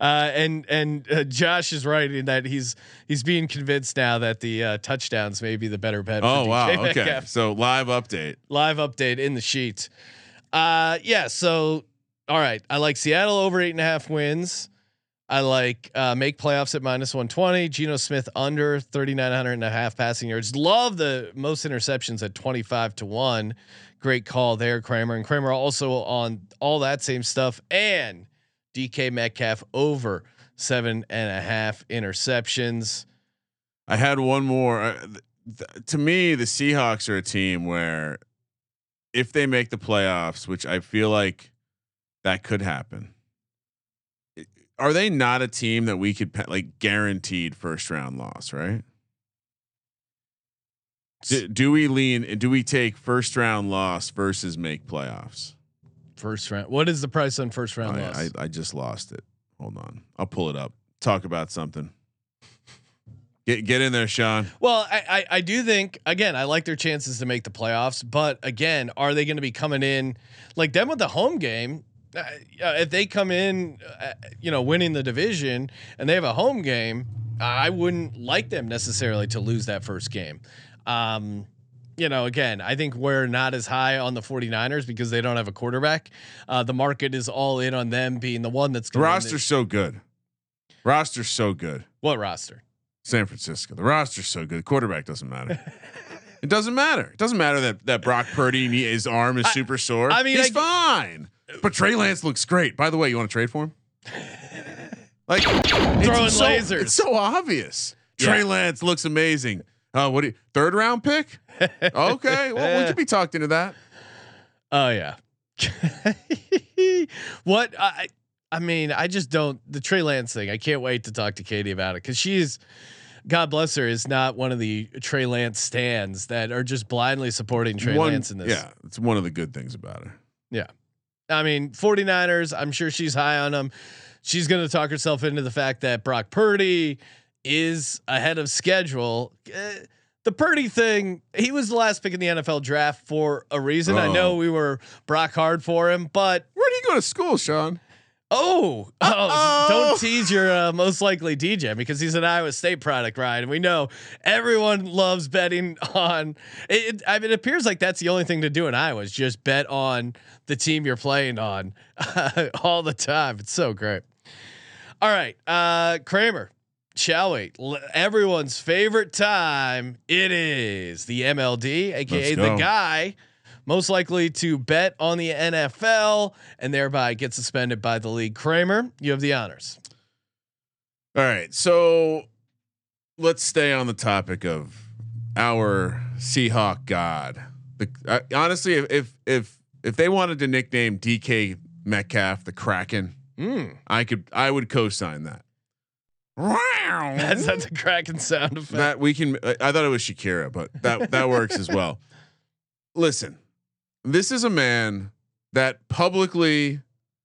Uh, and and uh, Josh is right in that he's he's being convinced now that the uh, touchdowns may be the better bet. oh, wow. Okay. So, live update. Live update in the sheet. Uh, yeah. So, all right. I like Seattle over eight and a half wins. I like uh, make playoffs at minus 120. Geno Smith under 3,900 and a half passing yards. Love the most interceptions at 25 to 1. Great call there, Kramer. And Kramer also on all that same stuff. And DK Metcalf over seven and a half interceptions. I had one more. To me, the Seahawks are a team where if they make the playoffs, which I feel like that could happen, are they not a team that we could like guaranteed first round loss, right? Do, do we lean? Do we take first round loss versus make playoffs? First round. What is the price on first round I, loss? I, I just lost it. Hold on, I'll pull it up. Talk about something. Get get in there, Sean. Well, I, I I do think again I like their chances to make the playoffs, but again, are they going to be coming in like them with the home game? Uh, if they come in, uh, you know, winning the division and they have a home game, I wouldn't like them necessarily to lose that first game. Um, you know, again, I think we're not as high on the 49ers because they don't have a quarterback. Uh, the market is all in on them being the one that's The roster's so good. Roster's so good. what roster? San Francisco. The roster's so good. Quarterback doesn't matter. it doesn't matter. It doesn't matter that that Brock Purdy his arm is super sore. I mean, he's I- fine. But Trey Lance looks great. By the way, you want to trade for him? Like Throwing it's so, lasers. It's so obvious. Trey Lance looks amazing. Uh, what do you, third round pick? Okay, well, we could be talked into that. Oh yeah. what I I mean, I just don't the Trey Lance thing. I can't wait to talk to Katie about it because she's God bless her is not one of the Trey Lance stands that are just blindly supporting Trey One- Lance in this. Yeah, it's one of the good things about her. Yeah. I mean, 49ers, I'm sure she's high on them. She's going to talk herself into the fact that Brock Purdy is ahead of schedule. Uh, the Purdy thing, he was the last pick in the NFL draft for a reason. I know Oh. we were Brock hard for him, but Where'd he go to school, Sean? Oh, oh don't tease your uh, most likely DJ because he's an Iowa State product, Ryan. And we know everyone loves betting on it, it. I mean, it appears like that's the only thing to do in Iowa is just bet on the team you're playing on all the time. It's so great. All right, uh, Kramer, shall we? Everyone's favorite time. It is the MLD, aka the guy most likely to bet on the NFL and thereby get suspended by the league. Kramer, you have the honors. All right, so let's stay on the topic of our Seahawk God. The uh, honestly, if, if if if they wanted to nickname DK Metcalf the Kraken, Mm. I could I would co-sign that. That's that's a cracking sound effect. that we can. I I thought it was Shakira, but that that works as well. Listen, this is a man that publicly.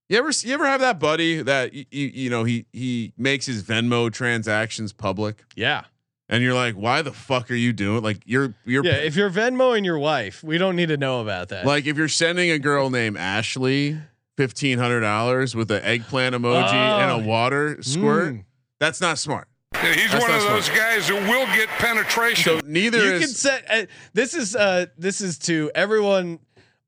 You ever you ever have that buddy that you, you you know he he makes his Venmo transactions public, yeah, and you're like, why the fuck are you doing? Like you're you're yeah. If you're Venmoing your wife, we don't need to know about that. like if you're sending a girl named Ashley fifteen hundred dollars with an eggplant emoji and Oh. a water squirt, Mm. That's not smart. Yeah, he's That's one not of those smart. guys who will get penetration. So neither you is can set. Uh, this is uh this is to everyone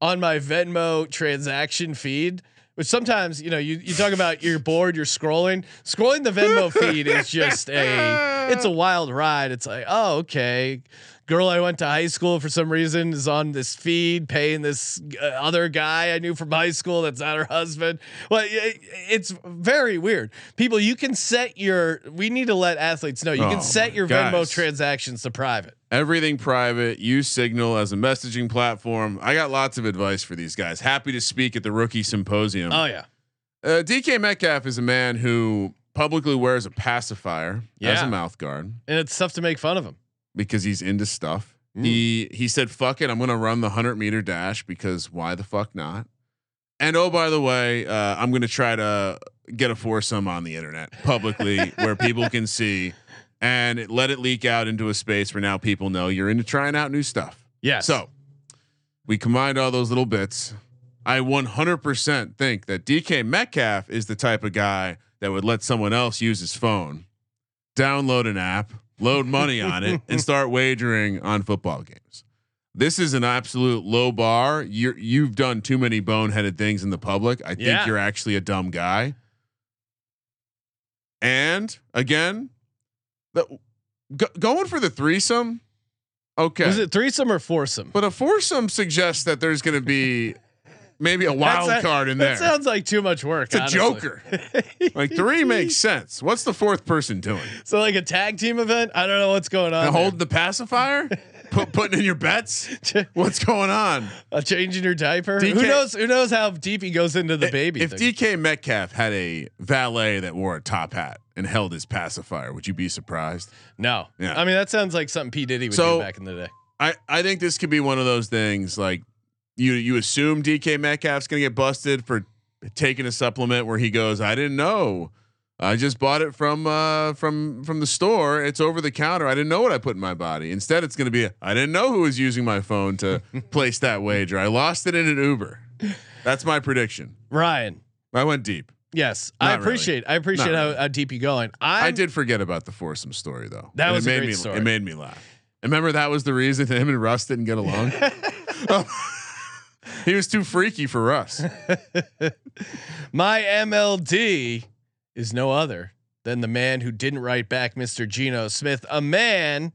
on my Venmo transaction feed. Which sometimes you know you you talk about you're bored, you're scrolling. Scrolling the Venmo feed is just a it's a wild ride. It's like oh okay, girl I went to high school for some reason is on this feed paying this uh, other guy I knew from high school that's not her husband. Well, it, it's very weird. People, you can set your. We need to let athletes know you Oh can set your guys. Venmo transactions to private. everything private. Use Signal as a messaging platform. I got lots of advice for these guys. Happy to speak at the rookie symposium. Oh yeah. Uh, DK Metcalf is a man who publicly wears a pacifier as a mouth guard And it's tough to make fun of him. Because he's into stuff. Mm. He he said, "Fuck it, I'm to run the hundred meter dash because why the fuck not?" And oh, by the way, uh, I'm to try to get a foursome on the internet publicly where people can see, and it, let it leak out into a space where now people know you're into trying out new stuff. Yeah. So we combined all those little bits. I 100% think that DK Metcalf is the type of guy that would let someone else use his phone, download an app, load money on it, and start wagering on football games. This is an absolute low bar. You're you've done too many boneheaded things in the public. I think Yeah. you're actually a dumb guy. And again, the go, going for the threesome. Okay. Is it threesome or foursome? But a foursome suggests that there's going to be maybe a wild a- card in there. That sounds like too much work. it's a honestly. joker. like three makes sense. What's the fourth person doing? So like a tag team event. I don't know what's going on. Hold the pacifier? Put putting in your bets? What's going on? Uh, changing your diaper. DK who knows? Who knows how deep he goes into the baby? If thing. DK Metcalf had a valet that wore a top hat and held his pacifier, would you be surprised? no. Yeah. I mean that sounds like something P Diddy would So- do back in the day. I, I think this could be one of those things like you you assume DK Metcalf's gonna get busted for taking a supplement where he goes, I didn't know. I just bought it from uh from from the store. It's over the counter. I didn't know what I put in my body. Instead, it's gonna be I didn't know who was using my phone to place that wager. I lost it in an Uber. That's my prediction. Ryan. I went deep. Yes, Not I really. appreciate. I appreciate how, really. how deep you going. I'm, I did forget about the foursome story though. That And was it made great me story. it made me laugh. And remember that was the reason him and Russ didn't get along. he was too freaky for us. My MLD is no other than the man who didn't write back Mr. Geno Smith, a man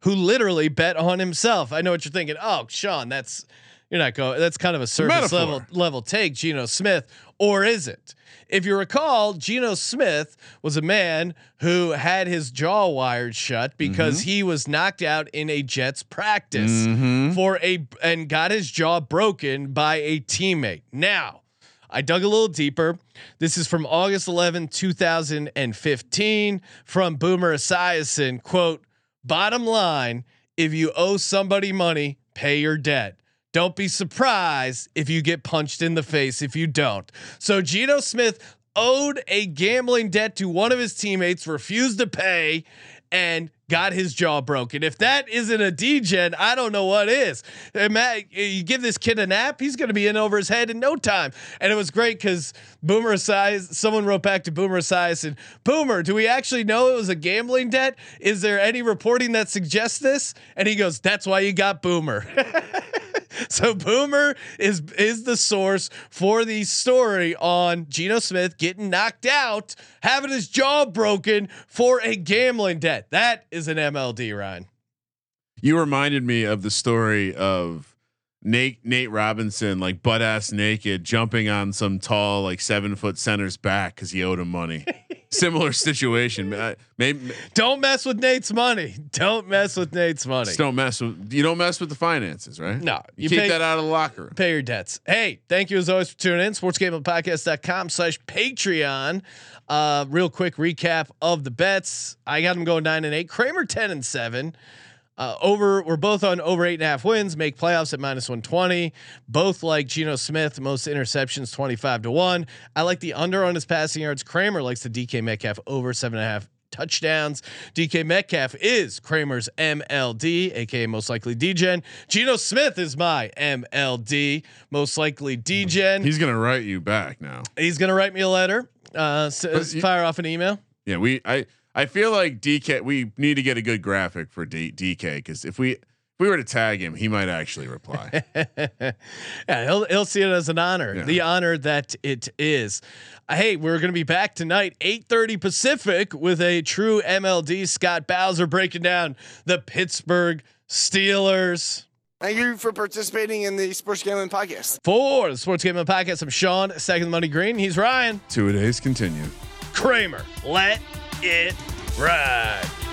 who literally bet on himself. I know what you're thinking. Oh, Sean, that's you're not going. That's kind of a surface metaphor. level level take, Geno Smith, or is it? If you recall, Geno Smith was a man who had his jaw wired shut because mm-hmm. he was knocked out in a Jets practice mm-hmm. for a and got his jaw broken by a teammate. Now, I dug a little deeper. This is from August 11, 2015 from Boomer Esiason. Quote, bottom line, if you owe somebody money, pay your debt. Don't be surprised if you get punched in the face if you don't. So Geno Smith owed a gambling debt to one of his teammates, refused to pay, and got his jaw broken. If that isn't a degen, I don't know what is. Matt, you give this kid a nap, he's going to be in over his head in no time. And it was great because Boomer Esiason, someone wrote back to Boomer Esiason and Boomer, do we actually know it was a gambling debt? Is there any reporting that suggests this? And he goes, that's why you got Boomer. so Boomer is is the source for the story on Geno Smith getting knocked out, having his jaw broken for a gambling debt. That is an MLD, Ryan. You reminded me of the story of Nate Nate Robinson, like butt ass naked, jumping on some tall, like seven foot center's back because he owed him money. Similar situation. Maybe Don't mess with Nate's money. Don't mess with Nate's money. just don't mess with you don't mess with the finances, right? No, you, you keep pay- that out of the locker room. pay your debts. Hey, thank you as always for tuning in. Sportsgamblingpodcast.com slash Patreon. Uh, real quick recap of the bets. I got them going nine and eight. Kramer 10 and seven. Uh, over, we're both on over eight and a half wins, make playoffs at minus 120. Both like Geno Smith, most interceptions 25 to one. I like the under on his passing yards. Kramer likes the DK Metcalf over seven and a half touchdowns. DK Metcalf is Kramer's MLD, aka most likely Degen. Geno Smith is my MLD, most likely Degen. He's gonna write you back now. He's gonna write me a letter. Uh, you- fire off an email. Yeah, we I I feel like DK. We need to get a good graphic for D, DK because if we if we were to tag him, he might actually reply. yeah, he'll he'll see it as an honor, Yeah. the honor that it is. Hey, we're gonna be back tonight, eight thirty Pacific, with a true MLD. Scott Bowser breaking down the Pittsburgh Steelers. Thank you for participating in the Sports Gambling Podcast. For the Sports Gaming Podcast, I'm Sean, second money green. He's Ryan Two days continue. Kramer. Let it ride.